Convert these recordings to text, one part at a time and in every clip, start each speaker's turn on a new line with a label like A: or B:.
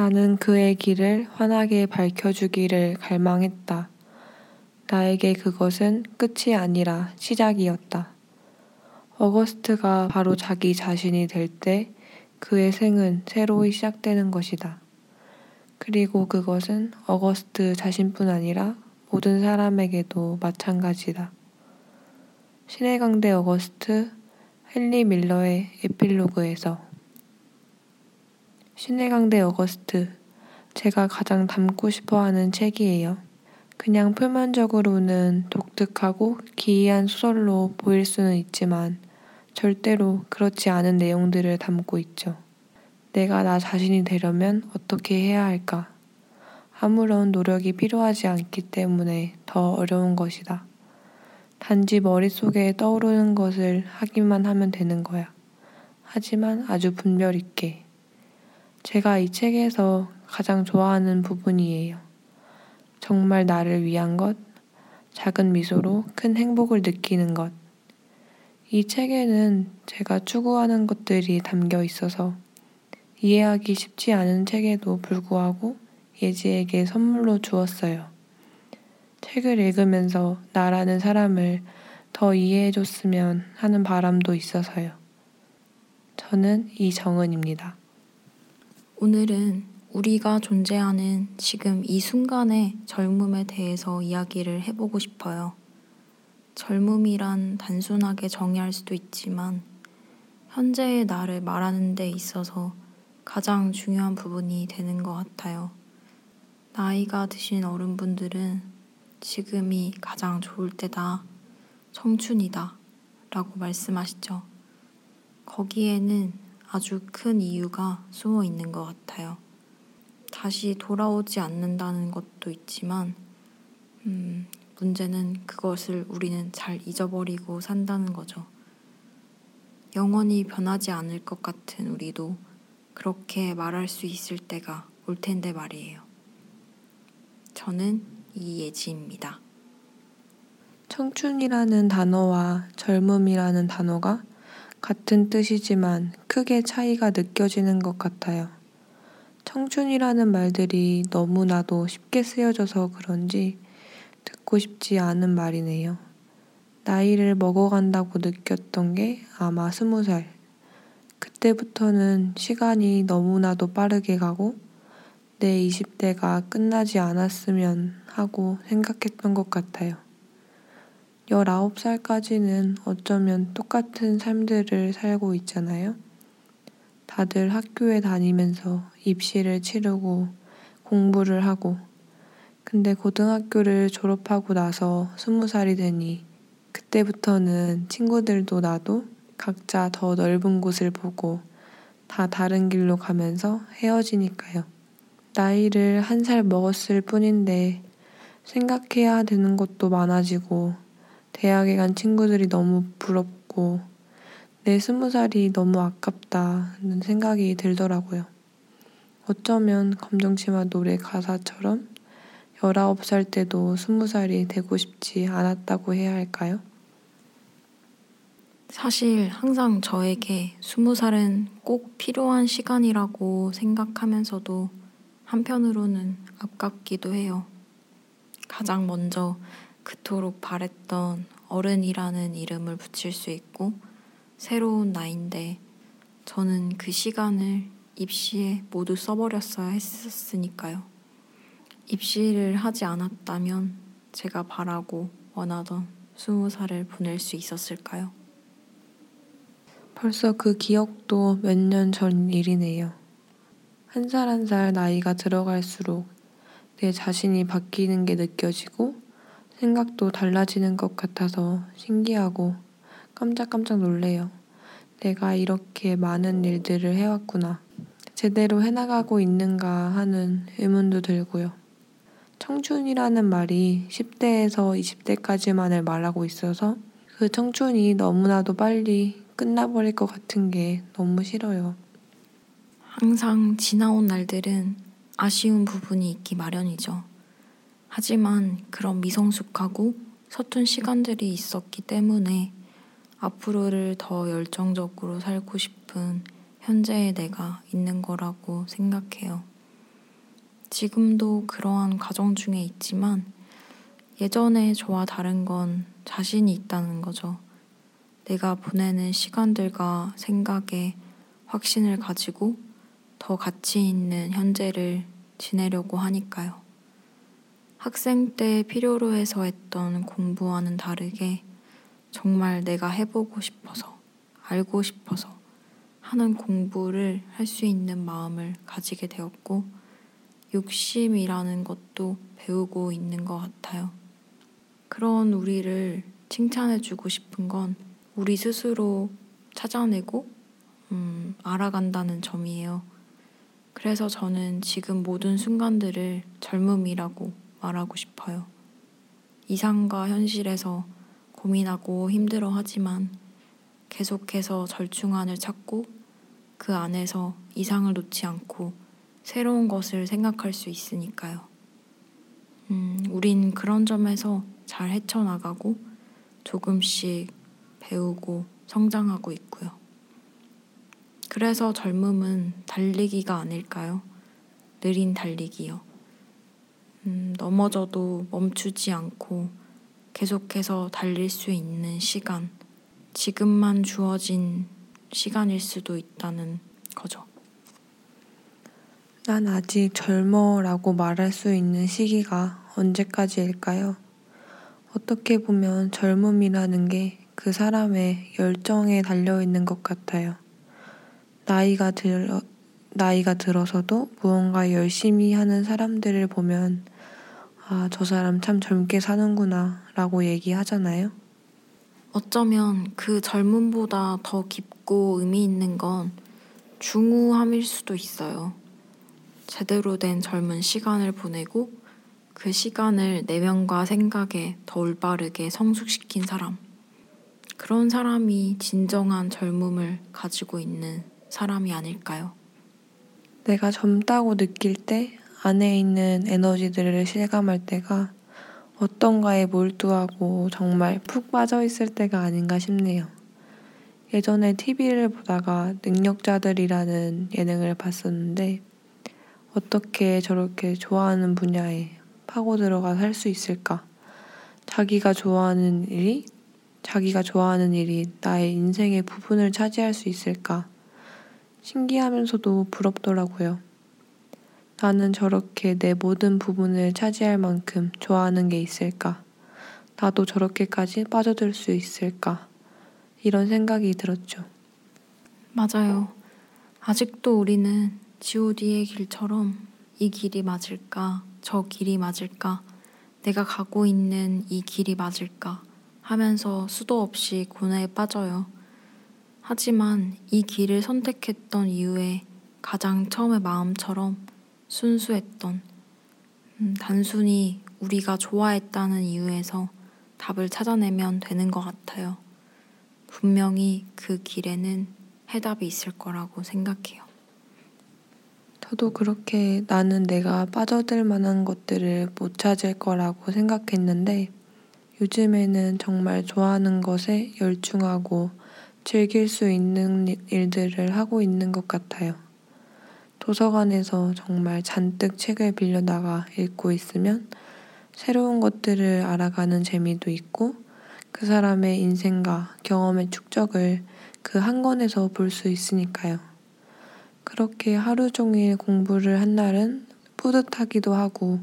A: 나는 그의 길을 환하게 밝혀주기를 갈망했다. 나에게 그것은 끝이 아니라 시작이었다. 어거스트가 바로 자기 자신이 될 때 그의 생은 새로이 시작되는 것이다. 그리고 그것은 어거스트 자신뿐 아니라 모든 사람에게도 마찬가지다. 신의 강대 어거스트 헨리 밀러의 에필로그에서 신의 강대 어거스트 제가 가장 담고 싶어 하는 책이에요. 그냥 표면적으로는 독특하고 기이한 소설로 보일 수는 있지만 절대로 그렇지 않은 내용들을 담고 있죠. 내가 나 자신이 되려면 어떻게 해야 할까? 아무런 노력이 필요하지 않기 때문에 더 어려운 것이다. 단지 머릿속에 떠오르는 것을 하기만 하면 되는 거야. 하지만 아주 분별 있게. 제가 이 책에서 가장 좋아하는 부분이에요. 정말 나를 위한 것, 작은 미소로 큰 행복을 느끼는 것. 이 책에는 제가 추구하는 것들이 담겨 있어서 이해하기 쉽지 않은 책에도 불구하고 예지에게 선물로 주었어요. 책을 읽으면서 나라는 사람을 더 이해해줬으면 하는 바람도 있어서요. 저는 이정은입니다.
B: 오늘은 우리가 존재하는 지금 이 순간의 젊음에 대해서 이야기를 해보고 싶어요. 젊음이란 단순하게 정의할 수도 있지만 현재의 나를 말하는 데 있어서 가장 중요한 부분이 되는 것 같아요. 나이가 드신 어른분들은 지금이 가장 좋을 때다, 청춘이다 라고 말씀하시죠. 거기에는 아주 큰 이유가 숨어 있는 것 같아요. 다시 돌아오지 않는다는 것도 있지만, 음, 문제는 그것을 우리는 잘 잊어버리고 산다는 거죠. 영원히 변하지 않을 것 같은 우리도 그렇게 말할 수 있을 때가 올 텐데 말이에요. 저는 이예지입니다.
A: 청춘이라는 단어와 젊음이라는 단어가 같은 뜻이지만 크게 차이가 느껴지는 것 같아요. 청춘이라는 말들이 너무나도 쉽게 쓰여져서 그런지 듣고 싶지 않은 말이네요. 나이를 먹어간다고 느꼈던 게 아마 스무 살. 그때부터는 시간이 너무나도 빠르게 가고 내 20대가 끝나지 않았으면 하고 생각했던 것 같아요. 19살까지는 어쩌면 똑같은 삶들을 살고 있잖아요. 다들 학교에 다니면서 입시를 치르고 공부를 하고 근데 고등학교를 졸업하고 나서 스무 살이 되니 그때부터는 친구들도 나도 각자 더 넓은 곳을 보고 다 다른 길로 가면서 헤어지니까요. 나이를 한 살 먹었을 뿐인데 생각해야 되는 것도 많아지고 대학에 간 친구들이 너무 부럽고 내 스무 살이 너무 아깝다는 생각이 들더라고요. 어쩌면 검정치마 노래 가사처럼 열아홉 살 때도 스무 살이 되고 싶지 않았다고 해야 할까요?
B: 사실 항상 저에게 스무 살은 꼭 필요한 시간이라고 생각하면서도 한편으로는 아깝기도 해요. 가장 먼저 그토록 바랬던 어른이라는 이름을 붙일 수 있고 새로운 나인데 저는 그 시간을 입시에 모두 써버렸어야 했었으니까요. 입시를 하지 않았다면 제가 바라고 원하던 스무 살을 보낼 수 있었을까요?
A: 벌써 그 기억도 몇 년 전 일이네요. 한 살 한 살 나이가 들어갈수록 내 자신이 바뀌는 게 느껴지고 생각도 달라지는 것 같아서 신기하고 깜짝깜짝 놀래요. 내가 이렇게 많은 일들을 해왔구나. 제대로 해나가고 있는가 하는 의문도 들고요. 청춘이라는 말이 10대에서 20대까지만을 말하고 있어서 그 청춘이 너무나도 빨리 끝나버릴 것 같은 게 너무 싫어요.
B: 항상 지나온 날들은 아쉬운 부분이 있기 마련이죠. 하지만 그런 미성숙하고 서툰 시간들이 있었기 때문에 앞으로를 더 열정적으로 살고 싶은 현재의 내가 있는 거라고 생각해요. 지금도 그러한 과정 중에 있지만 예전에 저와 다른 건 자신이 있다는 거죠. 내가 보내는 시간들과 생각에 확신을 가지고 더 가치 있는 현재를 지내려고 하니까요. 학생 때 필요로 해서 했던 공부와는 다르게 정말 내가 해보고 싶어서, 알고 싶어서 하는 공부를 할 수 있는 마음을 가지게 되었고, 욕심이라는 것도 배우고 있는 것 같아요. 그런 우리를 칭찬해주고 싶은 건 우리 스스로 찾아내고, 음, 알아간다는 점이에요. 그래서 저는 지금 모든 순간들을 젊음이라고 말하고 싶어요. 이상과 현실에서 고민하고 힘들어 하지만 계속해서 절충안을 찾고 그 안에서 이상을 놓지 않고 새로운 것을 생각할 수 있으니까요. 음, 우린 그런 점에서 잘 헤쳐나가고 조금씩 배우고 성장하고 있고요. 그래서 젊음은 달리기가 아닐까요? 느린 달리기요. 음, 넘어져도 멈추지 않고 계속해서 달릴 수 있는 시간. 지금만 주어진 시간일 수도 있다는 거죠.
A: 난 아직 젊어라고 말할 수 있는 시기가 언제까지일까요? 어떻게 보면 젊음이라는 게 그 사람의 열정에 달려 있는 것 같아요. 나이가 들어, 나이가 들어서도 무언가 열심히 하는 사람들을 보면 아, 저 사람 참 젊게 사는구나 라고 얘기하잖아요.
B: 어쩌면 그 젊음보다 더 깊고 의미 있는 건 중후함일 수도 있어요. 제대로 된 젊은 시간을 보내고 그 시간을 내면과 생각에 더 올바르게 성숙시킨 사람. 그런 사람이 진정한 젊음을 가지고 있는 사람이 아닐까요?
A: 내가 젊다고 느낄 때 안에 있는 에너지들을 실감할 때가 어떤가에 몰두하고 정말 푹 빠져 있을 때가 아닌가 싶네요. 예전에 TV를 보다가 능력자들이라는 예능을 봤었는데 어떻게 저렇게 좋아하는 분야에 파고 들어가 살 수 있을까? 자기가 좋아하는 일이 자기가 좋아하는 일이 나의 인생의 부분을 차지할 수 있을까? 신기하면서도 부럽더라고요. 나는 저렇게 내 모든 부분을 차지할 만큼 좋아하는 게 있을까? 나도 저렇게까지 빠져들 수 있을까? 이런 생각이 들었죠.
B: 맞아요. 아직도 우리는 god의 길처럼 이 길이 맞을까? 저 길이 맞을까? 내가 가고 있는 이 길이 맞을까? 하면서 수도 없이 고뇌에 빠져요. 하지만 이 길을 선택했던 이유에 가장 처음의 마음처럼 순수했던 음, 단순히 우리가 좋아했다는 이유에서 답을 찾아내면 되는 것 같아요. 분명히 그 길에는 해답이 있을 거라고 생각해요.
A: 저도 그렇게 나는 내가 빠져들 만한 것들을 못 찾을 거라고 생각했는데 요즘에는 정말 좋아하는 것에 열중하고 즐길 수 있는 일들을 하고 있는 것 같아요. 도서관에서 정말 잔뜩 책을 빌려다가 읽고 있으면 새로운 것들을 알아가는 재미도 있고 그 사람의 인생과 경험의 축적을 그 한 권에서 볼 수 있으니까요. 그렇게 하루 종일 공부를 한 날은 뿌듯하기도 하고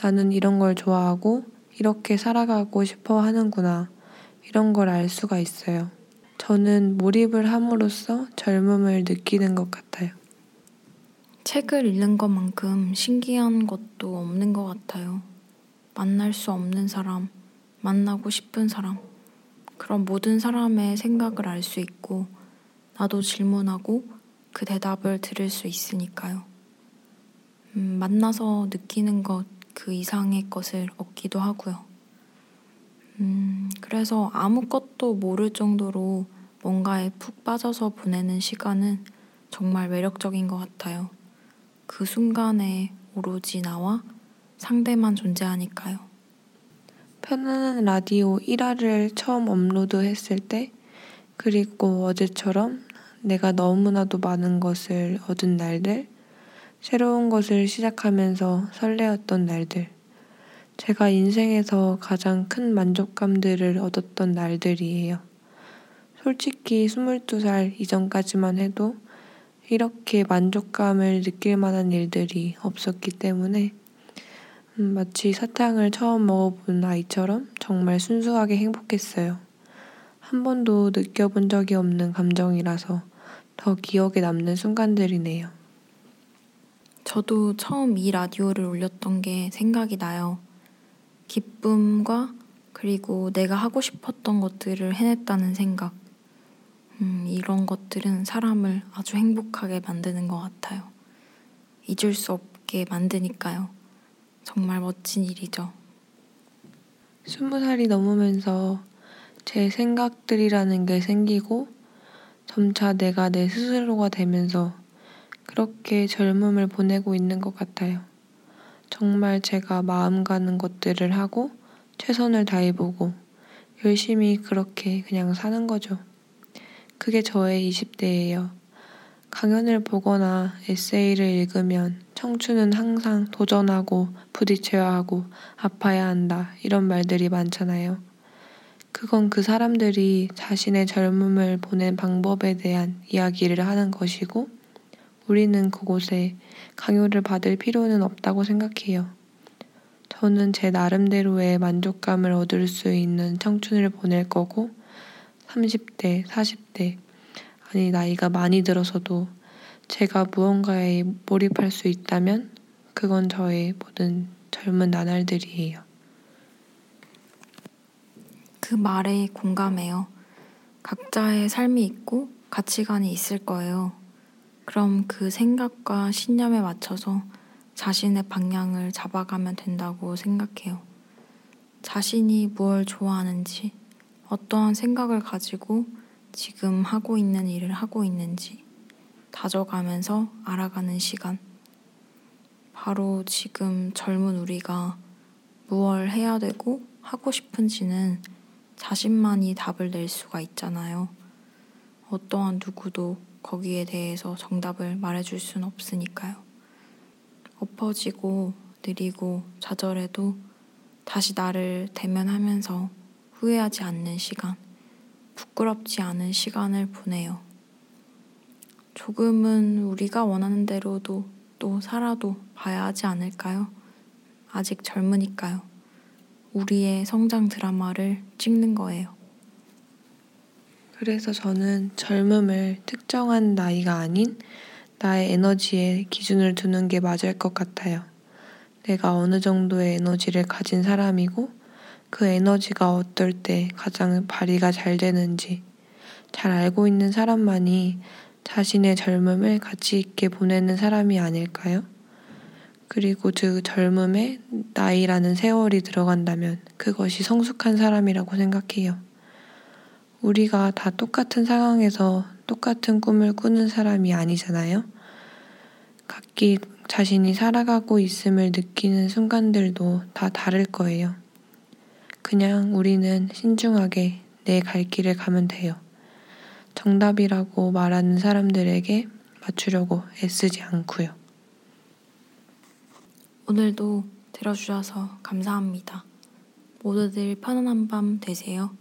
A: 나는 이런 걸 좋아하고 이렇게 살아가고 싶어 하는구나 이런 걸 알 수가 있어요. 저는 몰입을 함으로써 젊음을 느끼는 것 같아요.
B: 책을 읽는 것만큼 신기한 것도 없는 것 같아요. 만날 수 없는 사람, 만나고 싶은 사람, 그런 모든 사람의 생각을 알 수 있고, 나도 질문하고 그 대답을 들을 수 있으니까요. 음, 만나서 느끼는 것 그 이상의 것을 얻기도 하고요. 음, 그래서 아무것도 모를 정도로 뭔가에 푹 빠져서 보내는 시간은 정말 매력적인 것 같아요. 그 순간에 오로지 나와 상대만 존재하니까요.
A: 편안한 라디오 1화를 처음 업로드 했을 때, 그리고 어제처럼 내가 너무나도 많은 것을 얻은 날들, 새로운 것을 시작하면서 설레었던 날들. 제가 인생에서 가장 큰 만족감들을 얻었던 날들이에요. 솔직히 22살 이전까지만 해도 이렇게 만족감을 느낄 만한 일들이 없었기 때문에 음, 마치 사탕을 처음 먹어본 아이처럼 정말 순수하게 행복했어요. 한 번도 느껴본 적이 없는 감정이라서 더 기억에 남는 순간들이네요.
B: 저도 처음 이 라디오를 올렸던 게 생각이 나요. 기쁨과 그리고 내가 하고 싶었던 것들을 해냈다는 생각. 음, 이런 것들은 사람을 아주 행복하게 만드는 것 같아요. 잊을 수 없게 만드니까요. 정말 멋진 일이죠.
A: 스무 살이 넘으면서 제 생각들이라는 게 생기고 점차 내가 내 스스로가 되면서 그렇게 젊음을 보내고 있는 것 같아요. 정말 제가 마음 가는 것들을 하고 최선을 다해보고 열심히 그렇게 그냥 사는 거죠. 그게 저의 20대예요. 강연을 보거나 에세이를 읽으면 청춘은 항상 도전하고 부딪혀야 하고 아파야 한다 이런 말들이 많잖아요. 그건 그 사람들이 자신의 젊음을 보낸 방법에 대한 이야기를 하는 것이고 우리는 그곳에 강요를 받을 필요는 없다고 생각해요. 저는 제 나름대로의 만족감을 얻을 수 있는 청춘을 보낼 거고 30대, 40대, 아니 나이가 많이 들어서도 제가 무언가에 몰입할 수 있다면 그건 저의 모든 젊은 나날들이에요.
B: 그 말에 공감해요. 각자의 삶이 있고 가치관이 있을 거예요. 그럼 그 생각과 신념에 맞춰서 자신의 방향을 잡아가면 된다고 생각해요. 자신이 무엇 좋아하는지, 어떠한 생각을 가지고 지금 하고 있는 일을 하고 있는지 다져가면서 알아가는 시간. 바로 지금 젊은 우리가 무엇 해야 되고 하고 싶은지는 자신만이 답을 낼 수가 있잖아요. 어떠한 누구도 거기에 대해서 정답을 말해줄 수는 없으니까요. 엎어지고 느리고 좌절해도 다시 나를 대면하면서 후회하지 않는 시간, 부끄럽지 않은 시간을 보내요. 조금은 우리가 원하는 대로도 또 살아도 봐야 하지 않을까요? 아직 젊으니까요. 우리의 성장 드라마를 찍는 거예요.
A: 그래서 저는 젊음을 특정한 나이가 아닌 나의 에너지에 기준을 두는 게 맞을 것 같아요. 내가 어느 정도의 에너지를 가진 사람이고 그 에너지가 어떨 때 가장 발휘가 잘 되는지 잘 알고 있는 사람만이 자신의 젊음을 가치 있게 보내는 사람이 아닐까요? 그리고 그 젊음에 나이라는 세월이 들어간다면 그것이 성숙한 사람이라고 생각해요. 우리가 다 똑같은 상황에서 똑같은 꿈을 꾸는 사람이 아니잖아요. 각기 자신이 살아가고 있음을 느끼는 순간들도 다 다를 거예요. 그냥 우리는 신중하게 내 갈 길을 가면 돼요. 정답이라고 말하는 사람들에게 맞추려고 애쓰지 않고요.
B: 오늘도 들어주셔서 감사합니다. 모두들 편안한 밤 되세요.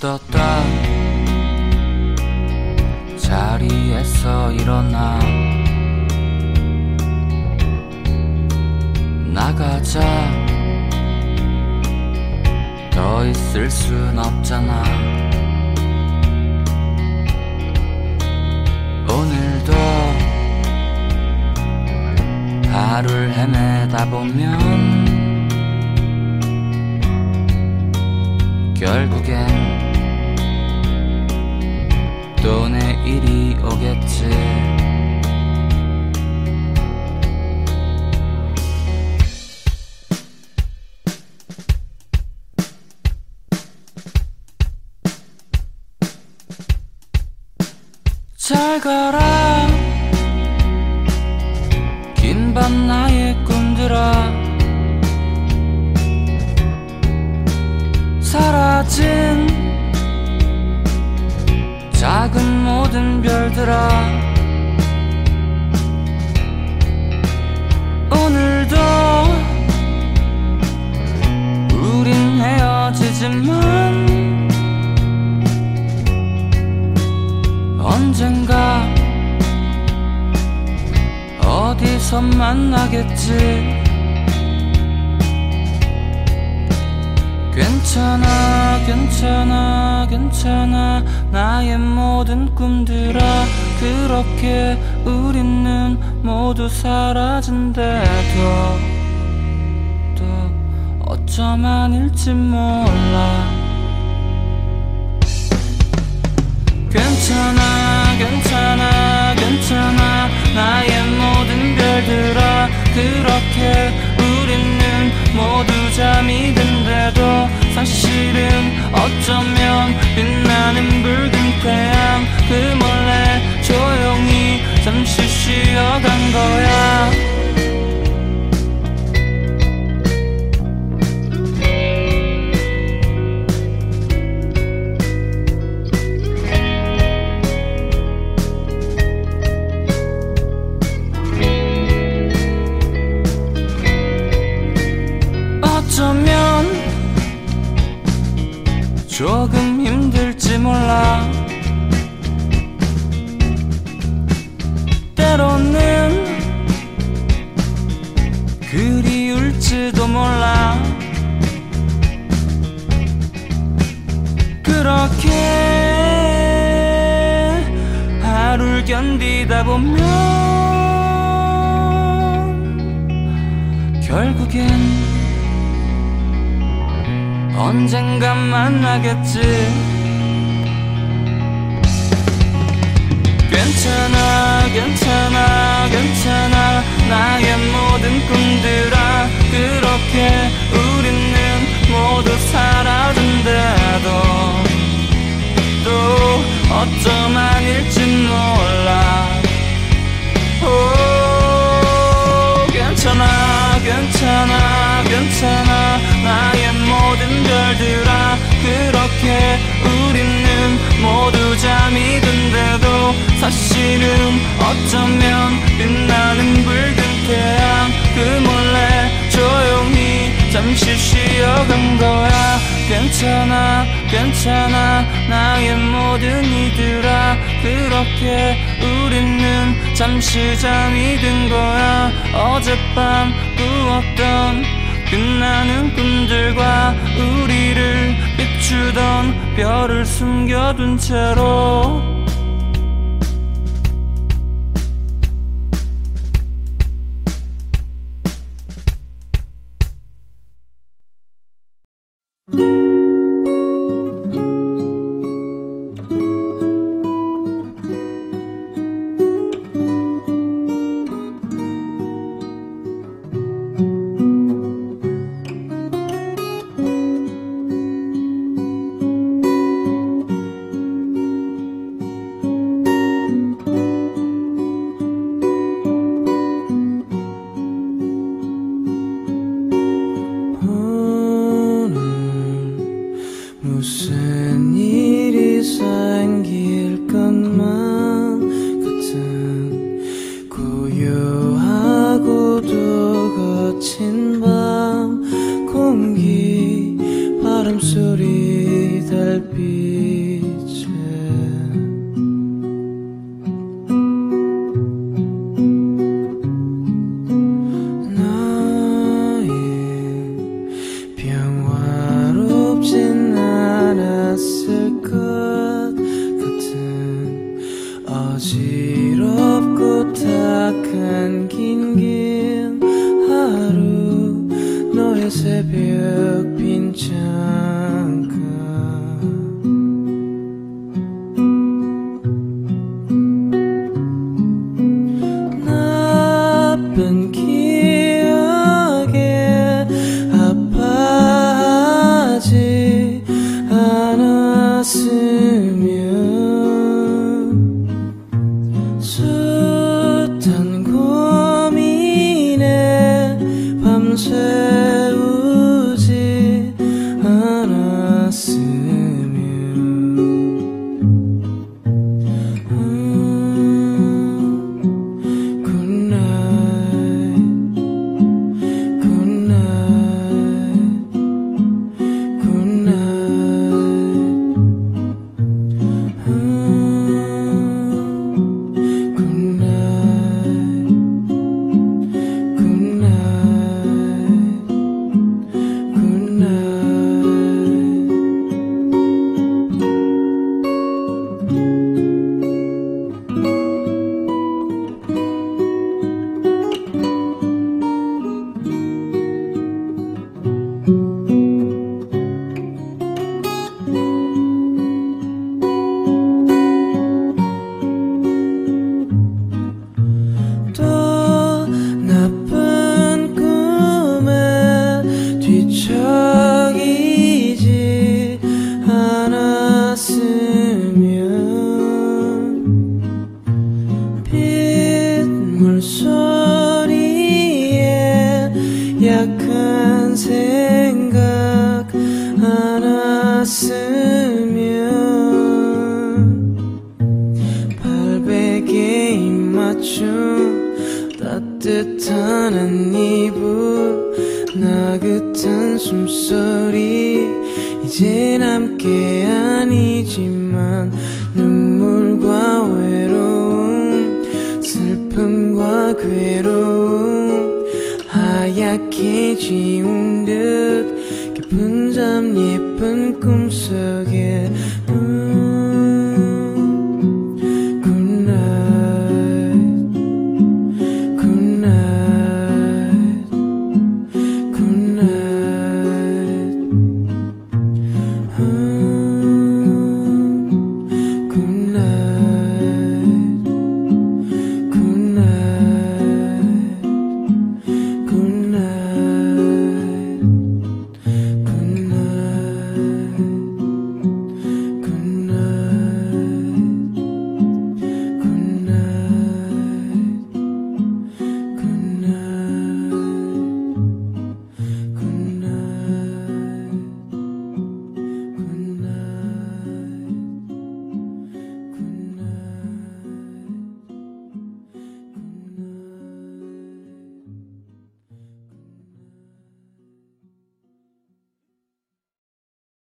C: 떴다 자리에서 일어나. 나가자. 더 있을 순 없잖아. 오늘도 하루를 헤매다 보면 결국엔 또 내일이 오겠지. 잘 가라 만나겠지. 괜찮아 괜찮아 괜찮아. 나의 모든 꿈들아. 그렇게 우리는 모두 사라진대도. 또 어쩜 아닐지 몰라. 괜찮아 괜찮아 괜찮아. 나의 모든 별들아 그렇게 우리는 모두 잠이 든데도 사실은 어쩌면 빛나는 붉은 태양. 그 몰래 조용히 잠시 쉬어간 거야 조금 힘들지 몰라. 때로는 그리울지도 몰라. 그렇게 하루를 견디다 보면 결국엔 언젠간 만나겠지. 괜찮아 괜찮아 괜찮아. 나의 모든 꿈들아. 그렇게 우리는 모두 사라진대도 또 어쩜 사실은 어쩌면 빛나는 붉은 태양. 그 몰래 조용히 잠시 쉬어간 거야. 괜찮아 괜찮아. 나의 모든 이들아. 그렇게 우리는 잠시 잠이 든 거야. 어젯밤 꾸었던 빛나는 꿈들과 우리를 비추던 별을 숨겨둔 채로
D: 채 맞춤 따뜻한 한 이불 나긋한 숨소리. 이젠 함께 아니지만 눈물과 외로움 슬픔과 괴로움 하얗게 지운 듯 깊은 잠 예쁜 꿈속에